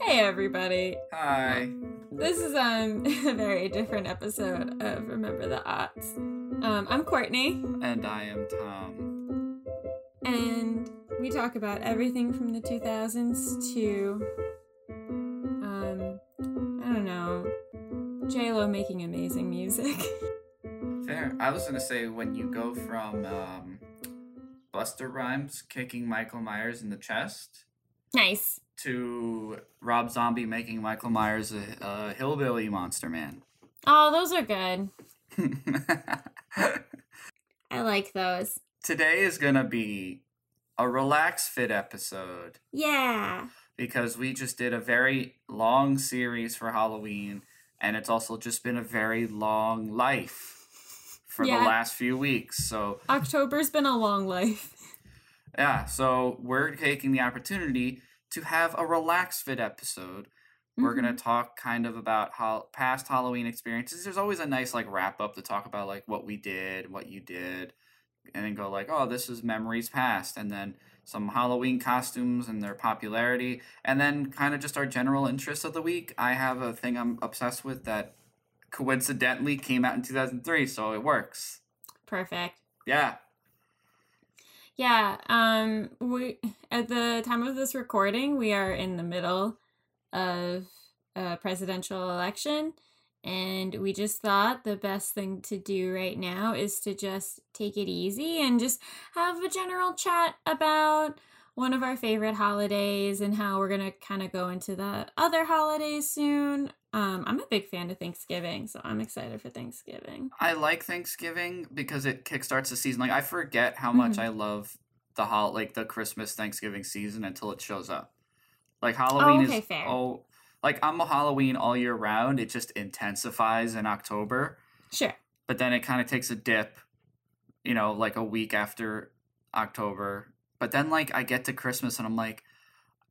Hey everybody. Hi. This is um a very different episode of Remember the Aughts. Um, I'm Courtney, And I am Tom. and we talk about everything from the 2000s to um I don't know J Lo making amazing music. Fair. I was gonna say when you go from um, Busta Rhymes kicking Michael Myers in the chest nice. To Rob Zombie making Michael Myers a, a hillbilly monster man. Oh, those are good. I like those. Today is gonna be a relax fit episode Yeah. because we just did a very long series for Halloween, and it's also just been a very long life for Yeah. the last few weeks. So October's been a long life. Yeah, so we're taking the opportunity to have a relax fit episode. We're Mm-hmm. gonna talk kind of about how past Halloween experiences. There's always a nice like wrap up to talk about like what we did, what you did, and then go like, oh, this is memories past, and then some Halloween costumes and their popularity, and then kind of just our general interest of the week. I have a thing I'm obsessed with that coincidentally came out in 2003, so it works. Perfect. Yeah, Yeah, um we at the time of this recording, we are in the middle of a presidential election and we just thought the best thing to do right now is to just take it easy and just have a general chat about one of our favorite holidays and how we're going to kind of go into the other holidays soon. Um I'm a big fan of Thanksgiving, so I'm excited for Thanksgiving. I like Thanksgiving because it kickstarts the season. Like I forget how much Mhm. I love the hol like the Christmas Thanksgiving season until it shows up. Like Halloween okay, is fair. oh like I'm a Halloween all year round. It just intensifies in October, Sure. but then it kind of takes a dip, you know, like a week after October. But then like I get to Christmas and I'm like,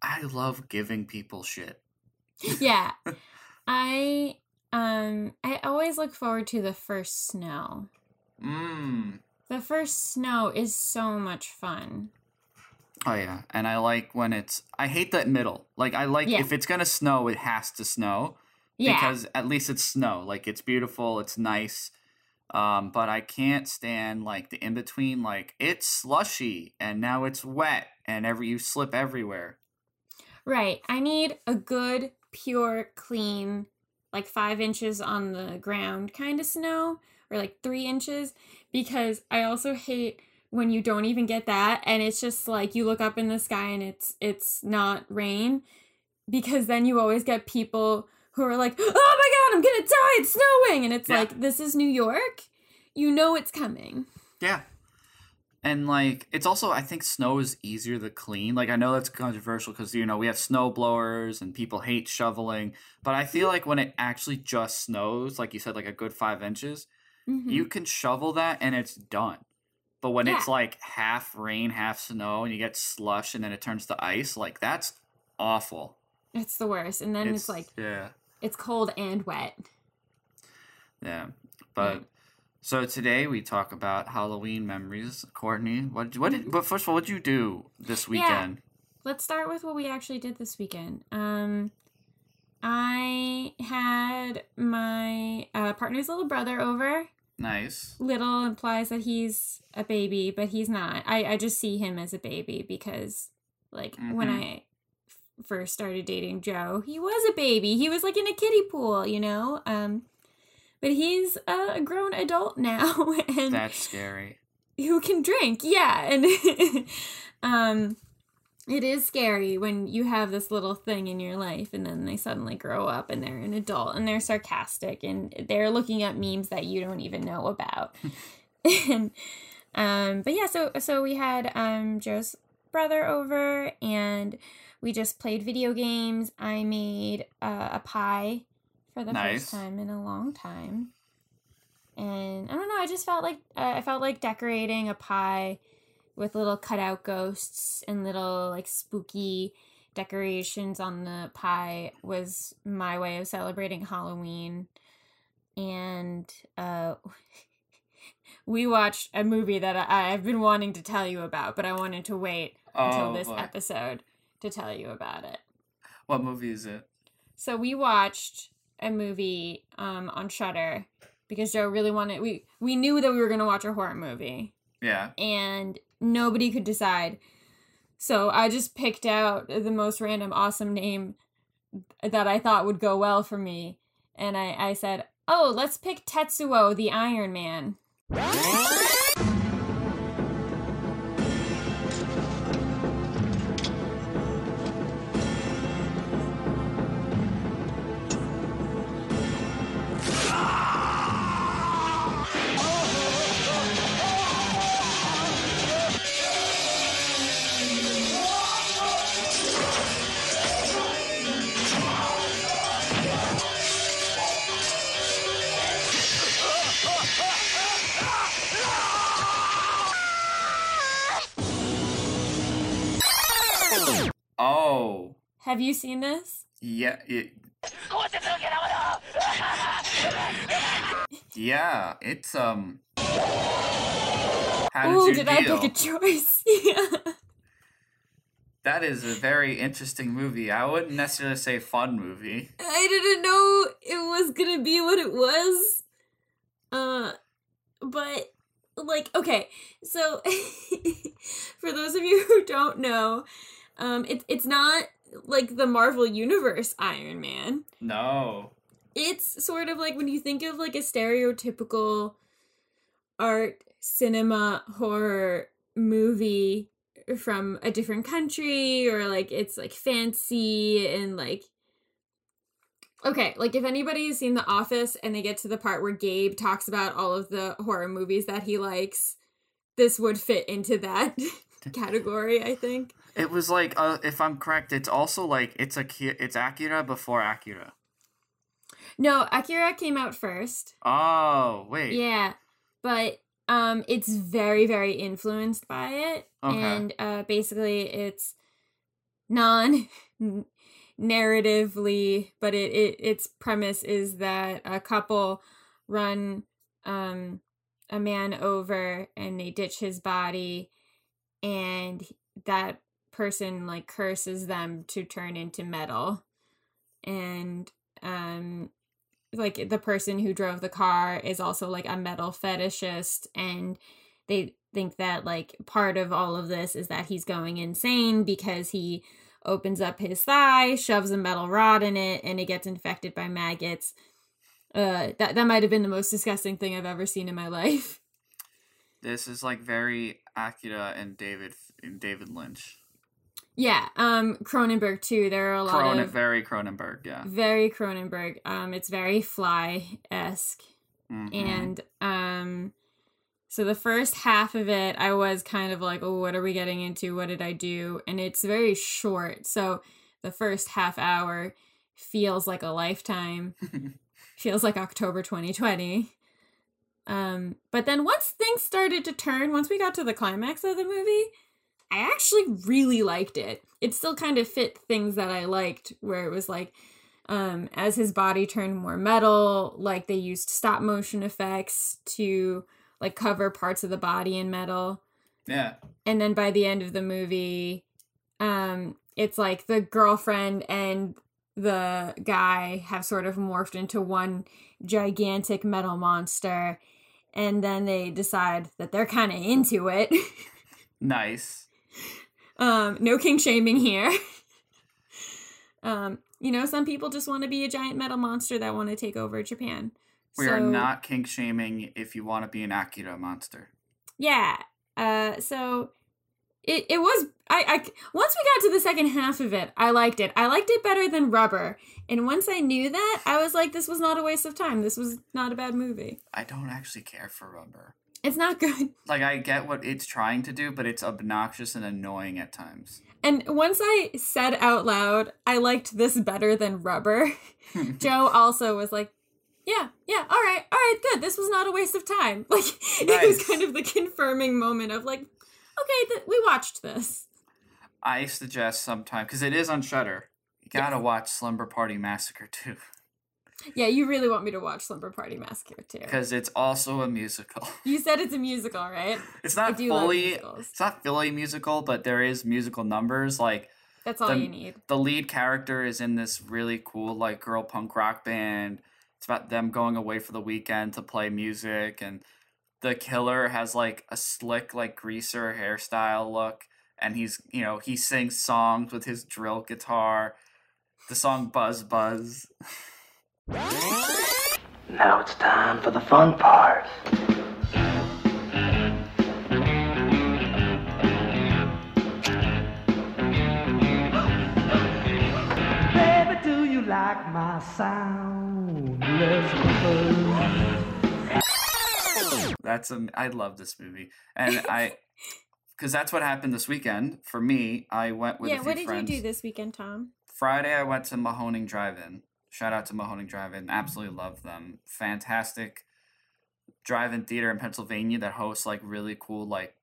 I love giving people shit. yeah i um i always look forward to the first snow Mmm. the first snow is so much fun Oh yeah, and I like when it's. I hate that middle. Like I like Yeah. if it's gonna snow, it has to snow yeah because at least it's snow. Like it's beautiful, it's nice. Um, but I can't stand like the in between. Like it's slushy and now it's wet and every you slip everywhere. right i need a good pure clean like five inches on the ground kind of snow or like three inches because i also hate when you don't even get that and it's just like you look up in the sky and it's it's not rain because then you always get people who are like oh my god i'm gonna die it's snowing and it's Yeah. like this is new york you know it's coming Yeah. And like it's also I think snow is easier to clean. Like I know that's controversial because you know we have snow blowers and people hate shoveling, but I feel like when it actually just snows, like you said, like a good five inches, Mhm. you can shovel that and it's done. But when it's like half rain, half snow, and you get slush and then it turns to ice, like that's awful. it's the worst and then it's, like yeah, it's cold and wet yeah. But so today we talk about Halloween memories. Courtney, what what did? But first of all, what'd you do this weekend? Yeah. let's start with what we actually did this weekend. Um, I had my uh, partner's little brother over. Nice. Little implies that he's a baby, but he's not. I, I just see him as a baby because, like, when Mhm. I f- first started dating Joe, he was a baby. He was like in a kiddie pool, you know. Um, but he's a grown adult now, and That's scary. who can drink yeah and um it is scary when you have this little thing in your life and then they suddenly grow up and they're an adult and they're sarcastic and they're looking at memes that you don't even know about and um but yeah so so we had um joe's brother over and we just played video games i made uh, a pie for the Nice. first time in a long time and I don't know. I just felt like uh, I felt like decorating a pie with little cutout ghosts and little like spooky decorations on the pie was my way of celebrating Halloween. And uh, we watched a movie that I, I've been wanting to tell you about, but I wanted to wait until Oh, this boy. episode to tell you about it. What movie is it? So we watched a movie um, on Shudder because Joe really wanted. We we knew that we were gonna watch a horror movie, Yeah. and nobody could decide. So I just picked out the most random, awesome name that I thought would go well for me, and I I said, "Oh, let's pick Tetsuo, the Iron Man." Have you seen this? Yeah. It, yeah. It's um. How did Ooh, did? I pick a choice? yeah. That is a very interesting movie. I wouldn't necessarily say fun movie. I didn't know it was gonna be what it was. Uh, but like, okay, so for those of you who don't know, um, it's it's not like the Marvel Universe Iron Man. No. It's sort of like when you think of like a stereotypical art cinema horror movie from a different country or like it's like fancy and like okay like if anybody's seen the office and they get to the part where gabe talks about all of the horror movies that he likes this would fit into that category i think It was like, uh, if I'm correct, it's also like it's a it's Akira before Akira. no akira came out first Oh wait. Yeah, but um, it's very very influenced by it, Okay. and uh, basically it's non narratively, but it, it its premise is that a couple run um a man over and they ditch his body, and that person like curses them to turn into metal, and um like the person who drove the car is also like a metal fetishist and they think that like part of all of this is that he's going insane because he opens up his thigh shoves a metal rod in it and it gets infected by maggots. Uh that that might have been the most disgusting thing i've ever seen in my life. This is like very Akira and David and David Lynch. Yeah um cronenberg too. There are a lot Cronen, of very Cronenberg. Yeah. very cronenberg. Um it's very fly-esque. Mhm. and um so the first half of it i was kind of like oh what are we getting into? What did i do? And it's very short. So the first half hour feels like a lifetime. Feels like october 2020 um but then once things started to turn once we got to the climax of the movie i actually really liked it it still kind of fit things that i liked where it was like um, as his body turned more metal, like they used stop motion effects to like cover parts of the body in metal. yeah. And then by the end of the movie, um, it's like the girlfriend and the guy have sort of morphed into one gigantic metal monster. And then they decide that they're kind of into it. Nice. Um, no king shaming here. um, you know, some people just want to be a giant metal monster that want to take over Japan. We are So- not kink shaming if you want to be an Akira monster. Yeah. Uh, so it it was I I once we got to the second half of it, I liked it. I liked it better than Rubber. And once I knew that, I was like, this was not a waste of time. This was not a bad movie. I don't actually care for Rubber. It's not good. Like I get what it's trying to do, but it's obnoxious and annoying at times. And once I said out loud, I liked this better than Rubber, Joe also was like, yeah, yeah, all right, all right, good. This was not a waste of time. Like, it was kind of the confirming moment of like, okay, th- we watched this. I suggest sometime because it is on Shudder. You gotta watch Slumber Party Massacre too, Yeah, you really want me to watch Slumber Party Massacre too. because it's also a musical. You said it's a musical, right? It's not fully it's not fully musical, but there is musical numbers. Like That's all the, you need. the lead character is in this really cool like girl punk rock band. It's about them going away for the weekend to play music and the killer has like a slick like greaser hairstyle look and he's you know he sings songs with his drill guitar the song buzz buzz Now it's time for the fun part. Baby, do you like my sound? Let's that's um, i love this movie and i because that's what happened this weekend for me i went with yeah, a few what did friends you do this weekend, Tom? friday i went to mahoning drive-in shout out to mahoning drive-in. Absolutely love them. Fantastic drive-in theater in pennsylvania that hosts like really cool like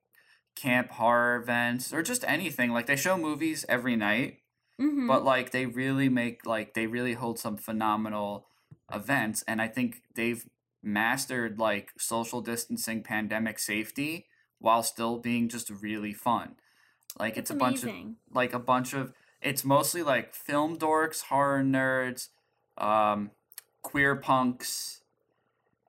camp horror events or just anything. Like they show movies every night Mm-hmm. but like they really make like they really hold some phenomenal events and i think they've mastered like social distancing pandemic safety while still being just really fun. Like it's That's a bunch of like a bunch of it's mostly like film dorks horror nerds um queer punks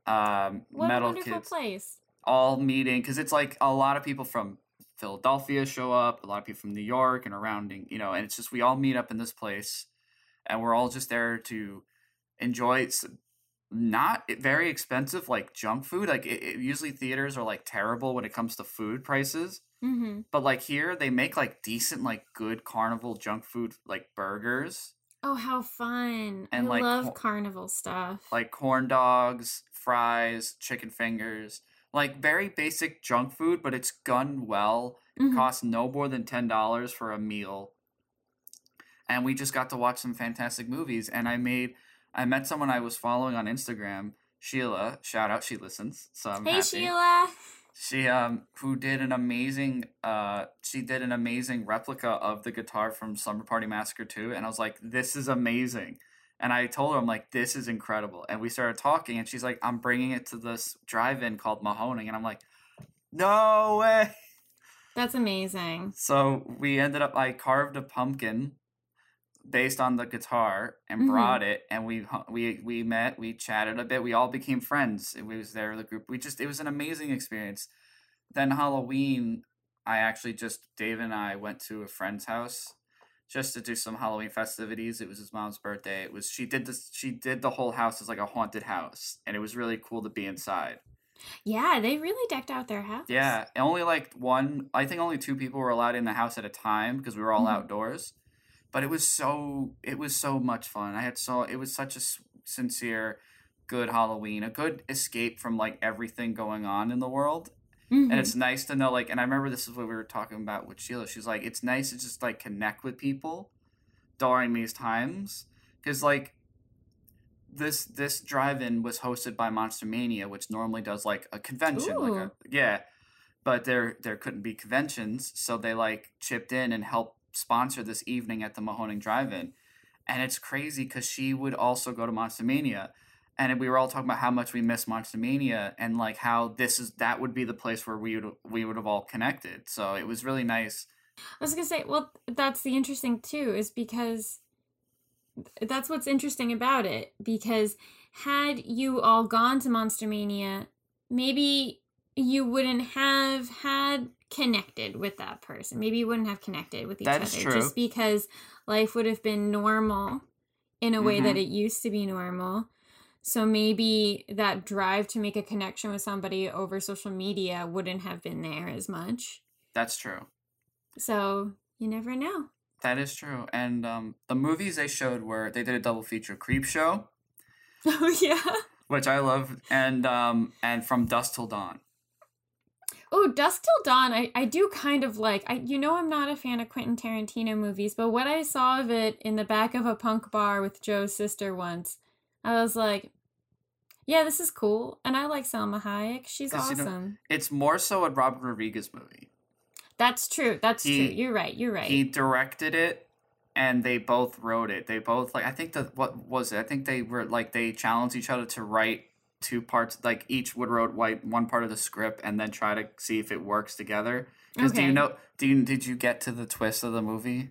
um what metal wonderful kids place. all meeting because it's like a lot of people from Philadelphia show up, a lot of people from New York and surrounding, you know, and it's just we all meet up in this place, and we're all just there to enjoy It's not very expensive like junk food. Like it, it- usually theaters are like terrible when it comes to food prices, Mm-hmm. but like here they make like decent like good carnival junk food like burgers, Oh, how fun! And, I like, love co- carnival stuff. like corn dogs, fries, chicken fingers. Like very basic junk food, but it's done well Mhm. costs no more than ten dollars for a meal. And we just got to watch some fantastic movies. And I made, I met someone I was following on Instagram, Sheila. Shout out, she listens. So I'm Hey happy. Sheila. She um, who did an amazing, uh, she did an amazing replica of the guitar from Slumber Party Massacre 2. And I was like, this is amazing. And I told her, I'm like, this is incredible. And we started talking, and she's like, I'm bringing it to this drive-in called Mahoning. And I'm like, no way. That's amazing. So we ended up. I carved a pumpkin based on the guitar and Mhm. brought it, and we we we met. We chatted a bit. We all became friends. It was there the group. We just it was an amazing experience. Then Halloween, I actually just Dave and I went to a friend's house just to do some Halloween festivities. It was his mom's birthday. It was she did this. She did the whole house as like a haunted house, and it was really cool to be inside. Yeah, they really decked out their house. Yeah, only like one. I think only two people were allowed in the house at a time because we were all Mhm. outdoors. But it was so it was so much fun. I had so it was such a sincere, good Halloween, a good escape from like everything going on in the world. Mhm. And it's nice to know like, and I remember this is what we were talking about with Sheila. She's like, it's nice to just like connect with people during these times because like this this drive-in was hosted by Monster Mania, which normally does like a convention, like a yeah, but there there couldn't be conventions, so they like chipped in and helped sponsor this evening at the Mahoning Drive-In, and it's crazy because she would also go to Monster Mania. And we were all talking about how much we miss Monster Mania, and like how this is that would be the place where we would we would have all connected. So it was really nice. I was gonna say, well, that's the interesting too, is because that's what's interesting about it. Because had you all gone to Monster Mania, maybe you wouldn't have had connected with that person. Maybe you wouldn't have connected with each That other just because life would have been normal in a way that Mhm. it used to be normal. So maybe that drive to make a connection with somebody over social media wouldn't have been there as much. That's true. So you never know. That is true. And um, the movies they showed were they did a double feature, Creep Show, Oh yeah. which I love, and um, and From Dusk Till Dawn. Oh, Dusk Till Dawn, I, I do kind of like. I you know I'm not a fan of Quentin Tarantino movies, but what I saw of it in the back of a punk bar with Joe's sister once, I was like, yeah, this is cool. And I like Salma Hayek. She's 'Cause, you know, awesome. It's more so a Robert Rodriguez movie. That's true. That's He- true. You're right. You're right. He directed it, and they both wrote it. They both like I think that what was it? I think they were like they challenged each other to write two parts. Like each would wrote white one part of the script and then try to see if it works together. Because do you know? Do you did you get to the twist of the movie?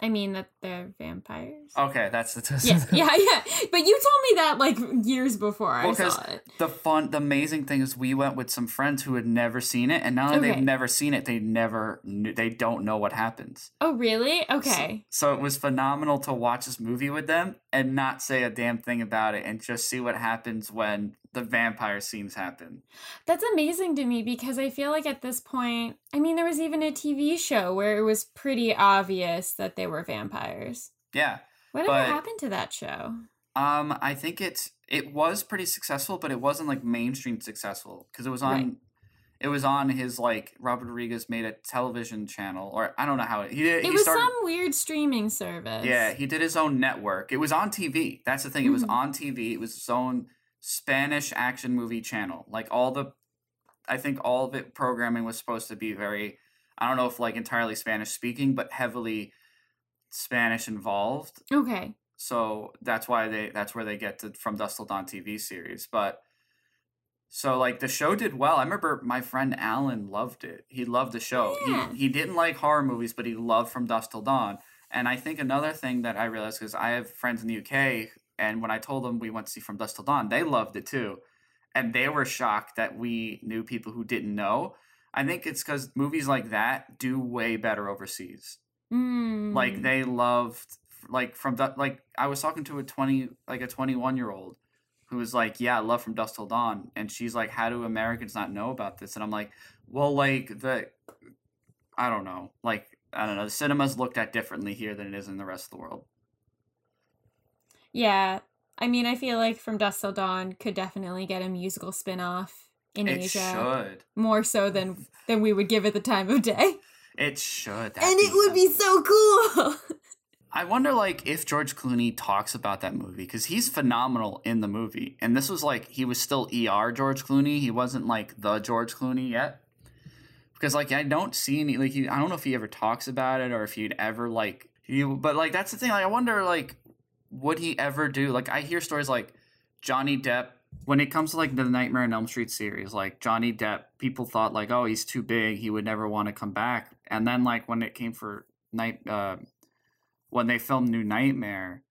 I mean that they're vampires. Okay, that's the twist. Yeah, yeah, yeah. But you told me that like years before I saw it. The fun, the amazing thing is, we went with some friends who had never seen it, and now that Okay. they've never seen it, they never, knew, they don't know what happens. Oh, really? So- Okay. So it was phenomenal to watch this movie with them and not say a damn thing about it, and just see what happens when the vampire scenes happen. That's amazing to me because I feel like at this point, I mean, there was even a TV show where it was pretty obvious that they were vampires. Yeah. Whatever But- happened to that show? Um, I think it's it was pretty successful, but it wasn't like mainstream successful because it was on. Right. It was on his like Robert Rodriguez made a television channel, or I don't know how it. He did. It he was started, some weird streaming service. Yeah, he did his own network. It was on TV. That's the thing. It was Mhm. on TV. It was his own Spanish action movie channel. Like all the, I think all of it programming was supposed to be very. I don't know if like entirely Spanish speaking, but heavily Spanish involved Okay. so that's why they that's where they get to from Dusk Till Dawn TV series. But so like the show did well. I remember my friend Alan loved it. He loved the show. Yeah. He he didn't like horror movies, but he loved From Dusk Till Dawn. And I think another thing that I realized because I have friends in the UK, and when I told them we went to see From Dusk Till Dawn, they loved it too, and they were shocked that we knew people who didn't know. I think it's because movies like that do way better overseas. Mm. like they loved like from the like I was talking to a 20 like a 21 year old who was like yeah I love from dusk till dawn. And she's like how do Americans not know about this? And I'm like well like the I don't know. Like I don't know. The cinema's looked at differently here than it is in the rest of the world Yeah. I mean, I feel like From Dusk Till Dawn could definitely get a musical spin off in it Asia. should More so than than we would give it the time of day. it should That'd and it would be so cool. I wonder, like, if George Clooney talks about that movie because he's phenomenal in the movie, and this was like he was still ER George Clooney. He wasn't like the George Clooney yet, because like I don't see any like he, I don't know if he ever talks about it or if he'd ever like you. But like that's the thing. Like I wonder, like, would he ever do? Like I hear stories like Johnny Depp when it comes to like the Nightmare on Elm Street series. Like Johnny Depp, people thought like, oh, he's too big. He would never want to come back. And then like when it came for night. Uh, when they filmed New Nightmare,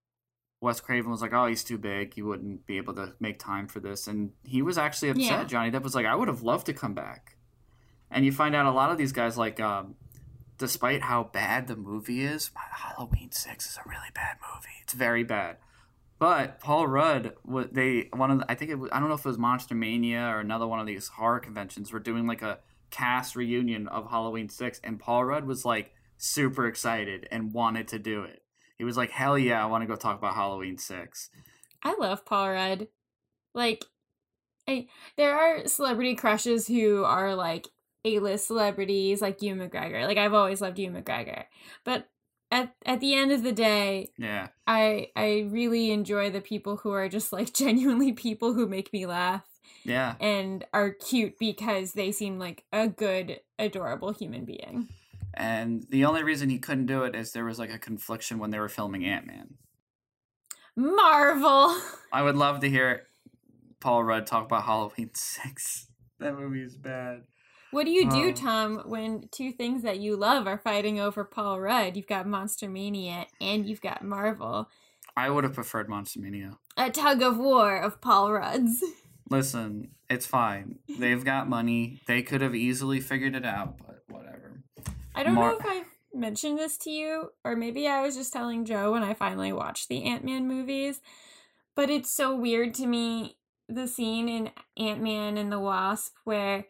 Wes Craven was like, "Oh, he's too big. He wouldn't be able to make time for this." And he was actually upset. Yeah. Johnny Depp was like, "I would have loved to come back." And you find out a lot of these guys, like, um, despite how bad the movie is, Halloween Six is a really bad movie. It's very bad. But Paul Rudd, they one of the, I think it was, I don't know if it was Monster Mania or another one of these horror conventions. Were doing like a cast reunion of Halloween Six, and Paul Rudd was like super excited and wanted to do it. He was like, "Hell yeah, I want to go talk about Halloween 6. I love Paul Rudd. Like, I there are celebrity crushes who are like A-list celebrities, like Ewan McGregor. Like I've always loved Ewan McGregor, but at at the end of the day, Yeah, I I really enjoy the people who are just like genuinely people who make me laugh yeah. and are cute because they seem like a good, adorable human being. And the only reason he couldn't do it is there was like a confliction when they were filming Ant Man. Marvel. I would love to hear Paul Rudd talk about Halloween 6. That movie is bad. What do you do, Oh. Tom, when two things that you love are fighting over Paul Rudd? You've got Monster Mania and you've got Marvel. I would have preferred Monster Mania. A tug of war of Paul Rudds. Listen, it's fine. They've got money. They could have easily figured it out, but whatever. I don't Mar- know if I mentioned this to you, or maybe I was just telling Joe when I finally watched the Ant Man movies, but it's so weird to me the scene in Ant Man and the Wasp where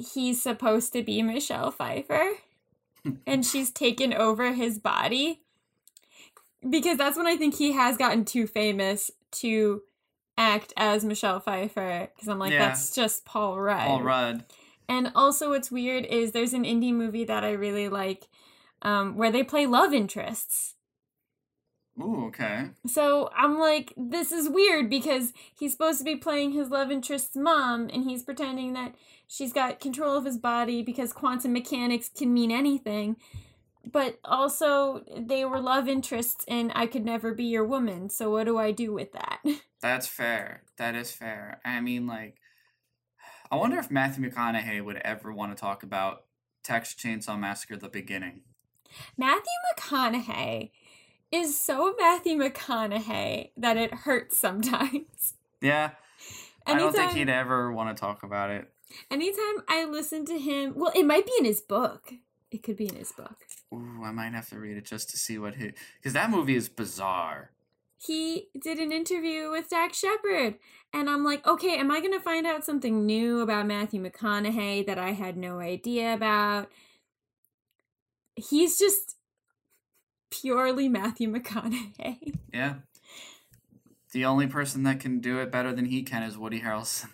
he's supposed to be Michelle Pfeiffer and she's taken over his body. Because that's when I think he has gotten too famous to act as Michelle Pfeiffer. Because I'm like, Yeah. that's just Paul Rudd. Paul Rudd. And also, what's weird is there's an indie movie that I really like um, where they play love interests. Ooh, okay. So I'm like, this is weird because he's supposed to be playing his love interest's mom and he's pretending that she's got control of his body because quantum mechanics can mean anything. But also, they were love interests and I could never be your woman. So, what do I do with that? That's fair. That is fair. I mean, like, I wonder if Matthew McConaughey would ever want to talk about Texas Chainsaw Massacre: The Beginning. Matthew McConaughey is so Matthew McConaughey that it hurts sometimes. Yeah. I don't think he'd ever want to talk about it. Anytime I listen to him, well, it might be in his book. It could be in his book. Ooh, I might have to read it just to see what he. Because that movie is bizarre. He did an interview with Dax Shepard, and I'm like, okay, am I going to find out something new about Matthew McConaughey that I had no idea about? He's just purely Matthew McConaughey. Yeah. The only person that can do it better than he can is Woody Harrelson.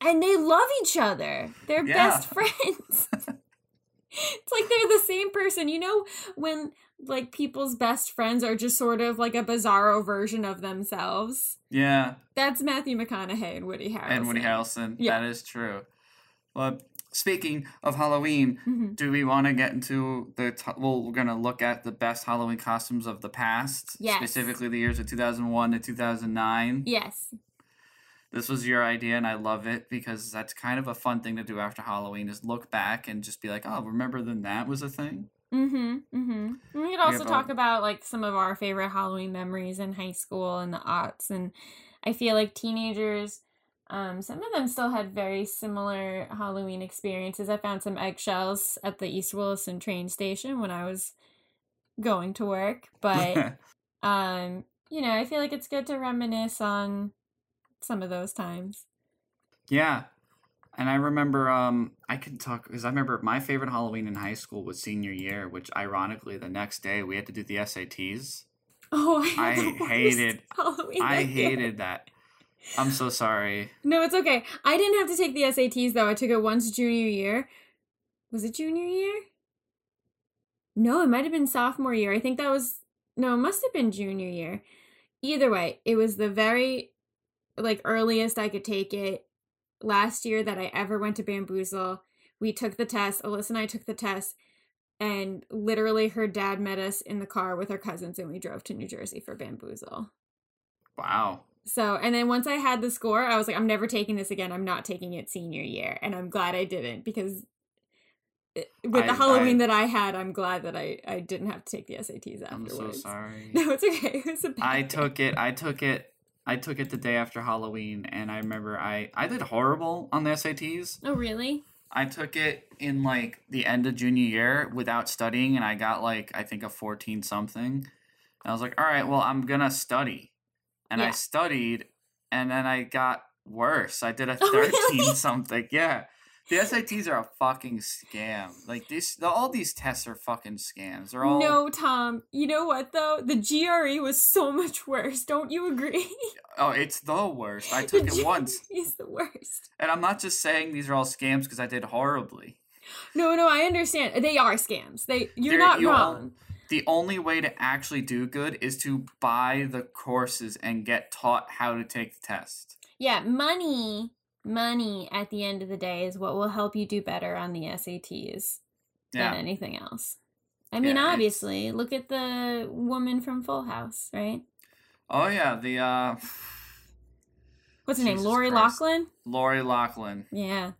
And they love each other. They're Yeah. best friends. it's like they're the same person. You know, when like people's best friends are just sort of like a bizarro version of themselves. Yeah. That's Matthew McConaughey and Woody Harrelson. And Woody Harrelson. Yeah. That is true. Well, speaking of Halloween, Mhm. do we want to get into the. T- well, we're to look at the best Halloween costumes of the past. Yes. Specifically the years of 2001 to 2009. Yes. This was your idea, and I love it because that's kind of a fun thing to do after Halloween is look back and just be like, oh, remember then that was a thing? Mm-hmm. Mm-hmm. We could also talk about like some of our favorite Halloween memories in high school and the aughts. And I feel like teenagers, um, some of them still had very similar Halloween experiences. I found some eggshells at the East Williston train station when I was going to work. But um, you know, I feel like it's good to reminisce on some of those times. Yeah. And I remember, um, I could talk because I remember my favorite Halloween in high school was senior year, which ironically the next day we had to do the SATs. Oh, I, I hated- Halloween. I that year. hated that. I'm so sorry. No, it's okay. I didn't have to take the SATs though. I took it once junior year. Was it junior year? No, it might have been sophomore year. I think that was no, it must have been junior year. Either way, it was the very like earliest I could take it. Last year that I ever went to Bamboozle, we took the test. Alyssa and I took the test, and literally her dad met us in the car with her cousins, and we drove to New Jersey for Bamboozle. Wow. So, and then once I had the score, I was like, I'm never taking this again. I'm not taking it senior year. And I'm glad I didn't because it- with the I- Halloween I- that I had, I'm glad that I, I didn't have to take the SATs afterwards. I'm so sorry. No, it's okay. It's a bad I took it. I took it. I took it the day after Halloween, and I remember I I did horrible on the SATs. Oh, really? I took it in like the end of junior year without studying, and I got like I think a fourteen something. And I was like, all right, well I'm gonna study, and I studied, and then I got worse. I did a Oh, really? thirteen something. Yeah, the SATs are a fucking scam. Like these, the, all these tests are fucking scams. They're all No, Tom. You know what, though? The GRE was so much worse. Don't you agree? oh, it's the worst. I took it once, is the worst. and I'm not just saying these are all scams because I did horribly. No, no, I understand. They are scams. They You're They're- not you wrong. The only way to actually do good is to buy the courses and get taught how to take the test. Yeah, money, money at the end of the day is what will help you do better on the SATs Yeah. than anything else. I mean, Yeah, obviously, look at the woman from Full House, right? Oh yeah, the uh What's her name? Jesus Lori Christ. Loughlin? Lori Loughlin. Yeah.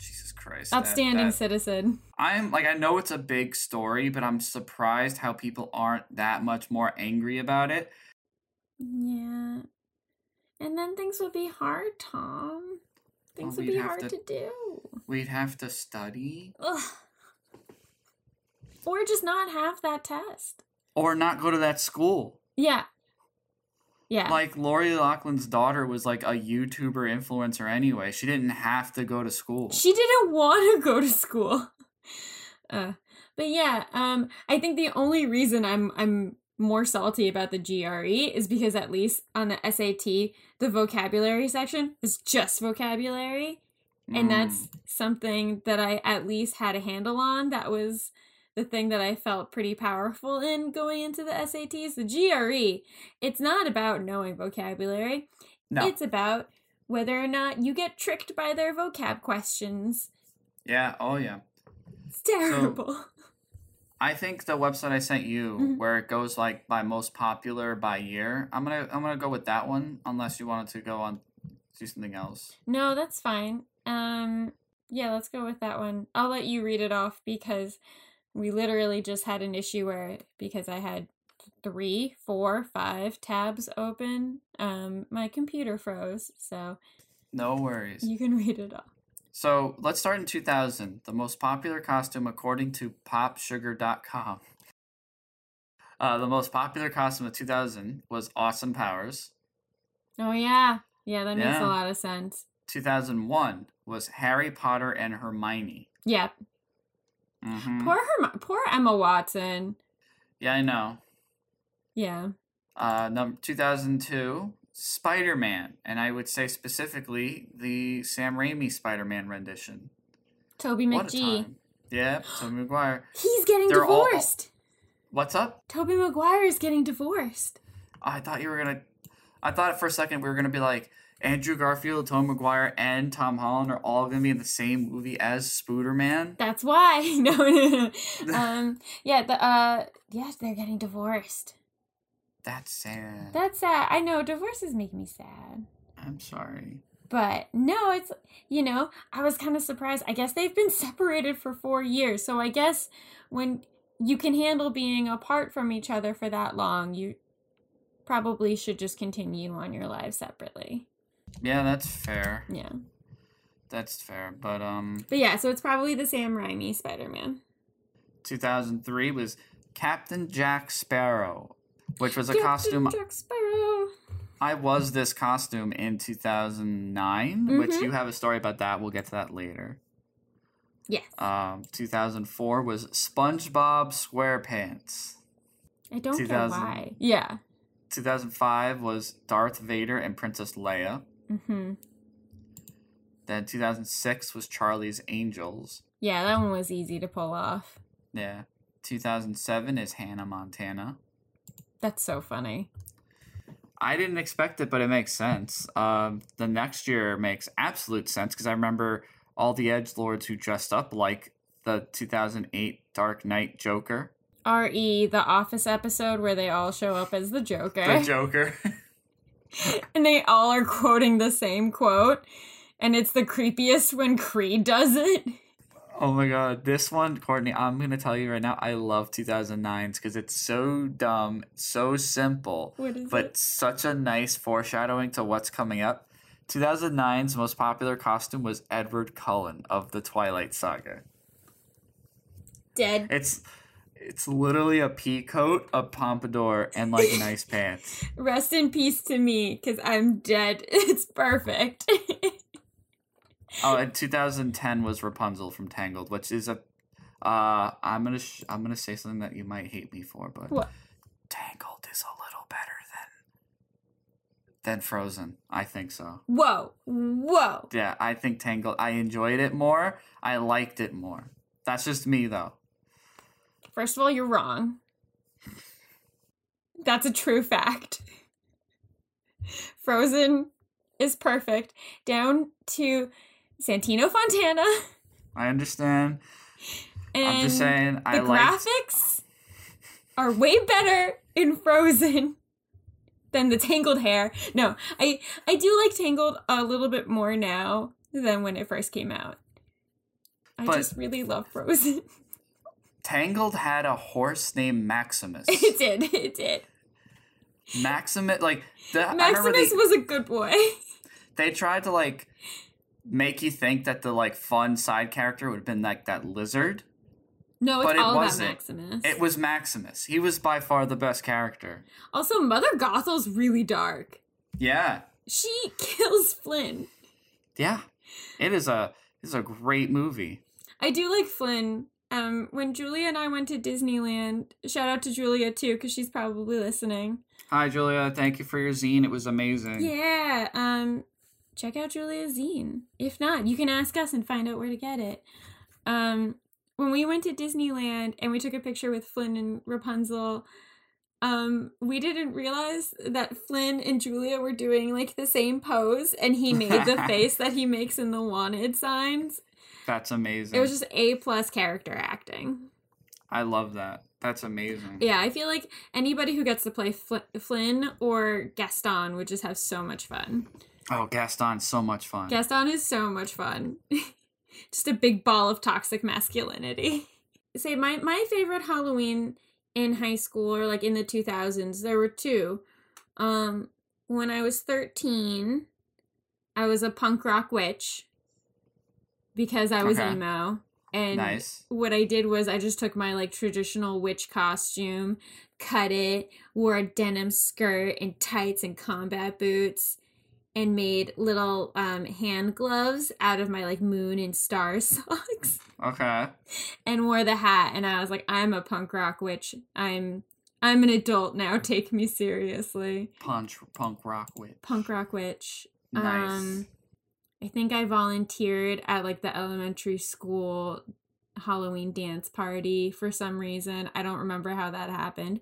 Jesus Christ. Outstanding that- citizen. I'm like I know it's a big story, but I'm surprised how people aren't that much more angry about it. Yeah. And then things would be hard, Tom. Things would we'd be hard to- to do. We'd have to study Ugh. Or just not have that test. or not go to that school. Yeah. Yeah. Like Lori Loughlin's daughter was like a YouTuber influencer anyway. She didn't have to go to school. She didn't want to go to school. Uh, but yeah, um, I think the only reason I'm I'm more salty about the GRE is because at least on the SAT, the vocabulary section is just vocabulary, and Mm. that's something that I at least had a handle on. That was the thing that I felt pretty powerful in going into the SATs. The GRE, it's not about knowing vocabulary. no. It's about whether or not you get tricked by their vocab questions. yeah, oh yeah. It's terrible. I think the website I sent you, Mhm. where it goes like by most popular by year, I'm gonna I'm gonna go with that one. Unless you wanted to go on do something else. no, that's fine. Um, yeah, let's go with that one. I'll let you read it off because We literally just had an issue where because I had three, four, five tabs open, um, my computer froze. So No worries. you can read it all. So let's start in 2000. The most popular costume, according to PopSugar.com. Uh, the most popular costume of 2000 was Austin Powers. Oh yeah, yeah, that makes Yeah. a lot of sense. 2001 was Harry Potter and Hermione. Yeah, hmm poor Herm- poor Emma Watson. Yeah, I know. Yeah, Uh, number 2002, Spider Man. And I would say specifically the Sam Raimi Spider Man rendition. Toby McGee. Yeah, Yep, Tobey Maguire. He's getting They're all- divorced. What's up? Tobey Maguire is getting divorced. I thought you were gonna. I thought for a second we were gonna be like Andrew Garfield, Tom Maguire, and Tom Holland are all gonna be in the same movie as Spooderman. That's why. No, no, no. um, yeah, the uh, yes, they're getting divorced. That's sad. That's sad. I know divorces make me sad. I'm sorry. But no, it's you know, I was kind of surprised. I guess they've been separated for 4 years. So I guess when you can handle being apart from each other for that long, you probably should just continue on your lives separately. Yeah, that's fair. Yeah. That's fair. But um, But yeah, so it's probably the Sam Raimi Spider-Man. 2003 was Captain Jack Sparrow, which was a Captain costume. Jack Sparrow. I was this costume in 2009, which Mhm. you have a story about that. We'll get to that later. Yes. Um, 2004 was SpongeBob SquarePants. I don't 2000. why. Yeah. 2005 was Darth Vader and Princess Leia. Mhm. Then 2006 was Charlie's Angels. Yeah, that one was easy to pull off. Yeah. 2007 is Hannah Montana. That's so funny. I didn't expect it, but it makes sense. Um, the next year makes absolute sense because I remember all the edge lords who dressed up like the 2008 Dark Knight Joker. R.E. the Office episode where they all show up as the Joker. The Joker. and they all are quoting the same quote. And it's the creepiest when Creed does it. oh my god, this one, Courtney, I'm gonna tell you right now, I love 2009s because it's so dumb, so simple, but it? such a nice foreshadowing to what's coming up. 2009's most popular costume was Edward Cullen of the Twilight Saga. Dead. It's it's literally a pea coat, a pompadour, and like nice pants. Rest in peace to me, because I'm dead. It's perfect. Oh, and 2010 was Rapunzel from Tangled, which is a. Uh, I'm gonna sh- I'm gonna say something that you might hate me for, but What? Tangled is a little better than than Frozen. I think so. Whoa. Whoa. Yeah, I think Tangled. I enjoyed it more. I liked it more. That's just me though. First of all, you're wrong. That's a true fact. Frozen is perfect down to Santino Fontana. I understand. And I'm just saying. the I liked. graphics are way better in Frozen than the Tangled hair. No, I I do like Tangled a little bit more now than when it first came out. I But- just really love Frozen. Tangled had a horse named Maximus. it did. It did. Maximus, like the, Maximus they, was a good boy. they tried to like make you think that the like fun side character would have been like that lizard. No, it's But it wasn't. Maximus. It was Maximus. He was by far the best character. also, Mother Gothel's really dark. Yeah, She kills Flynn. yeah. It is a it is a great movie. I do like Flynn. Um, when Julia and I went to Disneyland, shout out to Julia too, because she's probably listening. Hi Julia, thank you for your zine. It was amazing. Yeah, um, check out Julia's zine. If not, you can ask us and find out where to get it. Um, when we went to Disneyland and we took a picture with Flynn and Rapunzel, um, we didn't realize that Flynn and Julia were doing like the same pose, and he made the face that he makes in the wanted signs. That's amazing. It was just A plus character acting. I love that. That's amazing. Yeah, I feel like anybody who gets to play Fl- Flynn or Gaston would just have so much fun. Oh, Gaston's so much fun. Gaston is so much fun. just a big ball of toxic masculinity. say my my favorite Halloween in high school or like in the 2000s, there were two. Um when I was 13, I was a punk rock witch because I was Okay. emo. And Nice. what I did was I just took my like traditional witch costume, cut it, wore a denim skirt and tights and combat boots, and made little um, hand gloves out of my like moon and star socks, Okay. and wore the hat. And I was like, I'm a punk rock witch. I'm I'm an adult now. Take me seriously, Punch punk rock witch. punk rock witch. Nice. Um, I think I volunteered at like the elementary school Halloween dance party for some reason. I don't remember how that happened.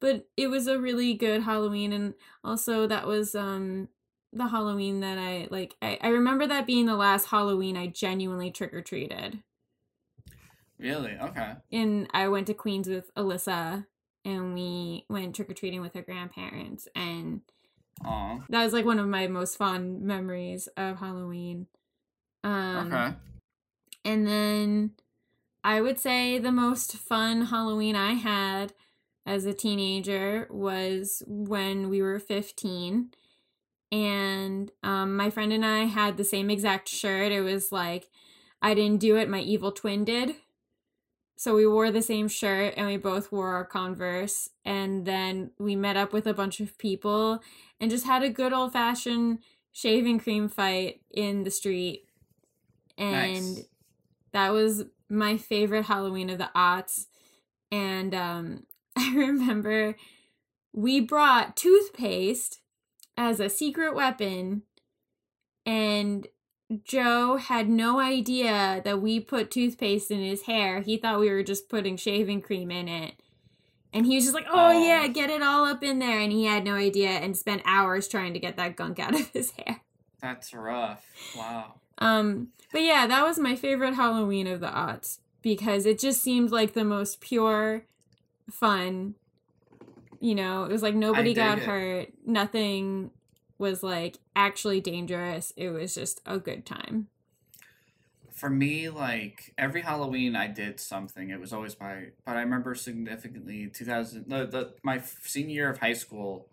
But it was a really good Halloween and also that was um the Halloween that I like I, I remember that being the last Halloween I genuinely trick or treated. really? Okay. And I went to Queens with Alyssa and we went trick or treating with her grandparents and Aw. that was like one of my most fond memories of Halloween. Um, Okay. And then I would say the most fun Halloween I had as a teenager was when we were 15. And um, my friend and I had the same exact shirt. It was like, I didn't do it, my evil twin did. So we wore the same shirt and we both wore our Converse. And then we met up with a bunch of people and just had a good old fashioned shaving cream fight in the street. And Nice. that was my favorite Halloween of the aughts. And um, I remember we brought toothpaste as a secret weapon, and Joe had no idea that we put toothpaste in his hair. He thought we were just putting shaving cream in it. And he was just like, oh, Oh. yeah, get it all up in there. And he had no idea and spent hours trying to get that gunk out of his hair. That's rough. Wow. Um, but yeah, that was my favorite Halloween of the aughts because it just seemed like the most pure fun. You know, it was like nobody got it. hurt, nothing was like actually dangerous. It was just a good time. For me, like every Halloween, I did something. It was always my, but I remember significantly 2000, the, the my senior year of high school,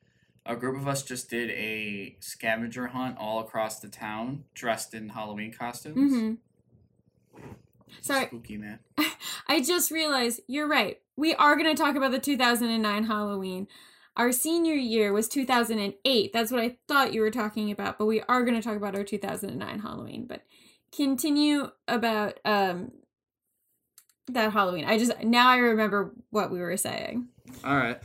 a group of us just did a scavenger hunt all across the town, dressed in Halloween costumes. hmm Sorry, Spooky man. I just realized you're right. We are going to talk about the 2009 Halloween. Our senior year was 2008. That's what I thought you were talking about, but we are going to talk about our 2009 Halloween. But continue about um that Halloween. I just now I remember what we were saying. All right.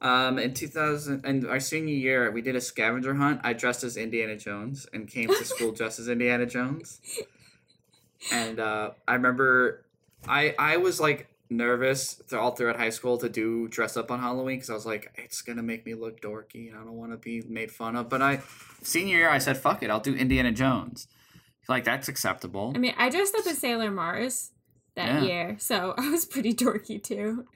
Um, in 2000, and our senior year, we did a scavenger hunt. I dressed as Indiana Jones and came to school dressed as Indiana Jones. And uh, I remember, I I was like nervous all throughout high school to do dress up on Halloween because I was like, it's gonna make me look dorky. and I don't want to be made fun of. But I, senior year, I said, fuck it, I'll do Indiana Jones. Like that's acceptable. I mean, I dressed up as Sailor Mars that Yeah. year, so I was pretty dorky too.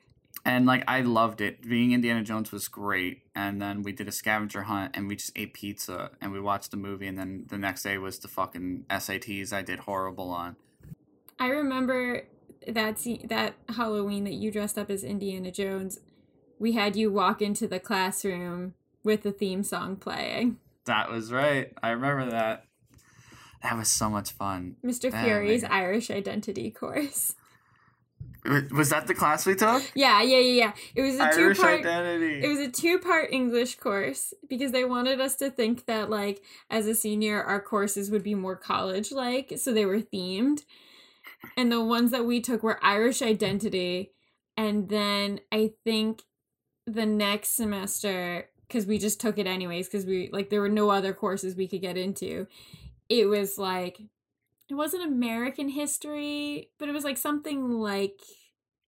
and like I loved it. Being Indiana Jones was great. And then we did a scavenger hunt and we just ate pizza and we watched the movie and then the next day was the fucking SATs I did horrible on. I remember that se- that Halloween that you dressed up as Indiana Jones. We had you walk into the classroom with the theme song playing. That was right. I remember that. That was so much fun. Mr. Oh, Fury's man. Irish identity course. Was that the class we took? Yeah, yeah, yeah, yeah. It was a Irish two-part identity. It was a two-part English course because they wanted us to think that like as a senior our courses would be more college-like, so they were themed. And the ones that we took were Irish identity and then I think the next semester cuz we just took it anyways cuz we like there were no other courses we could get into. It was like it wasn't American history, but it was like something like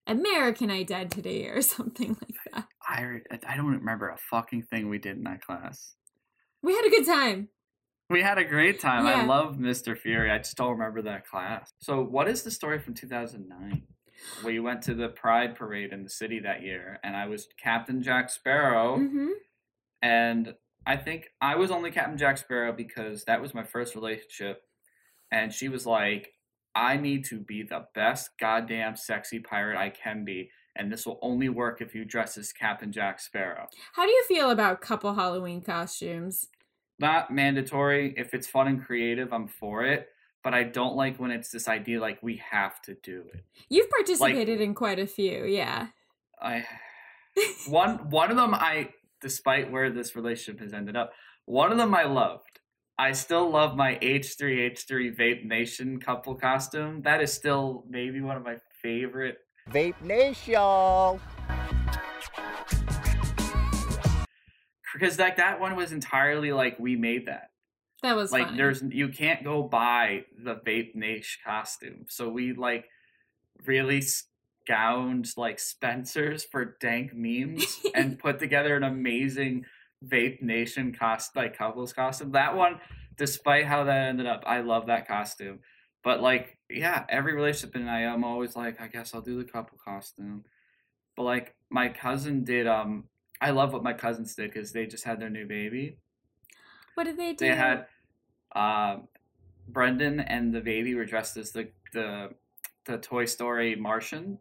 American identity or something like that. I, I don't remember a fucking thing we did in that class. We had a good time. We had a great time. Yeah. I love Mr. Fury. I just don't remember that class. So, what is the story from 2009? We went to the Pride Parade in the city that year, and I was Captain Jack Sparrow. hmm And I think I was only Captain Jack Sparrow because that was my first relationship. And she was like, I need to be the best goddamn sexy pirate I can be, and this will only work if you dress as Captain Jack Sparrow. How do you feel about couple Halloween costumes? Not mandatory. If it's fun and creative, I'm for it. But I don't like when it's this idea like we have to do it. You've participated in quite a few, yeah. I one one of them I despite where this relationship has ended up, one of them I loved. I still love my H3H3 Vape Nation couple costume. That is still maybe one of my favorite. Vape Nation. Because like that one was entirely like we made that. That was like fun. there's you can't go buy the Vape Nation costume. So we like really scounged like Spencer's for dank memes and put together an amazing Vape Nation cost like couples costume. That one, despite how that ended up, I love that costume. But like, yeah, every relationship and I am always like, I guess I'll do the couple costume. But like my cousin did um I love what my cousins did because they just had their new baby. what did they do? They had um Brendan and the baby were dressed as the the the Toy Story Martian.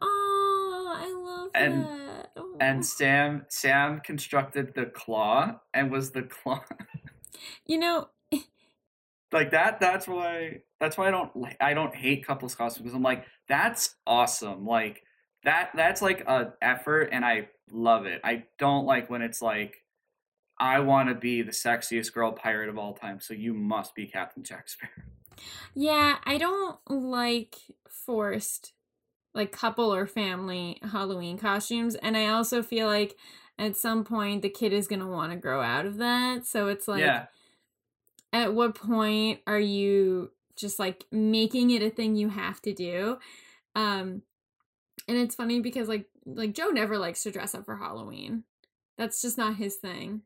Oh, I love And- that. Oh. And Sam Sam constructed the claw and was the claw you know, like that that's why that's why I don't I don't hate couples costumes because I'm like that's awesome like that that's like a effort and I love it. I don't like when it's like I want to be the sexiest girl pirate of all time so you must be Captain Jack Sparrow. Yeah, I don't like forced like couple or family Halloween costumes and I also feel like at some point the kid is going to want to grow out of that. So it's like yeah. at what point are you just like making it a thing you have to do? Um and it's funny because like like joe never likes to dress up for halloween. That's just not his thing.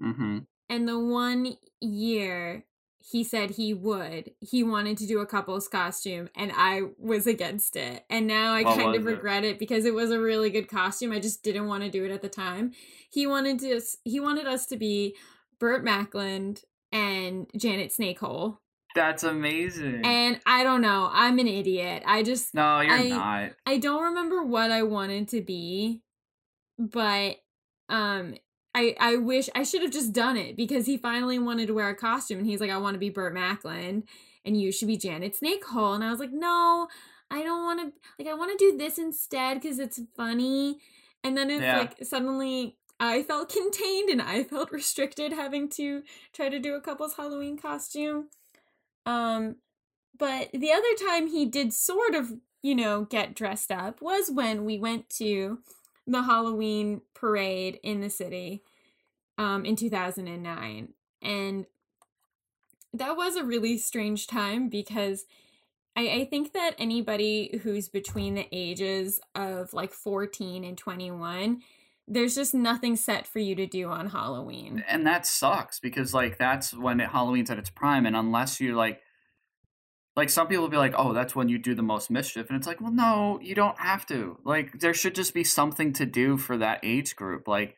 Mm-hmm. And the one year he said he would he wanted to do a couple's costume and i was against it. And now i What kind of was it? regret it because it was a really good costume i just didn't want to do it at the time. He wanted to he wanted us to be burt macklin and janet snakehole that's amazing and i don't know i'm an idiot i just no you're I- not I don't remember what I wanted to be, but um I I wish I should have just done it because he finally wanted to wear a costume and he's like I want to be Burt Macklin and you should be Janet Snakehole and I was like no, I don't want to like I want to do this instead cuz it's funny. And then it's Yeah. like suddenly I felt contained and I felt restricted having to try to do a couple's Halloween costume. Um but the other time he did sort of, you know, get dressed up was when we went to the Halloween parade in the city um, in 2009. And that was a really strange time because I, I think that anybody who's between the ages of like 14 and 21, there's just nothing set for you to do on Halloween. and that sucks because like that's when it, Halloween's at its prime, and unless you like, like some people will be like, oh, that's when you do the most mischief, and it's like, well, no, you don't have to. Like, there should just be something to do for that age group, like,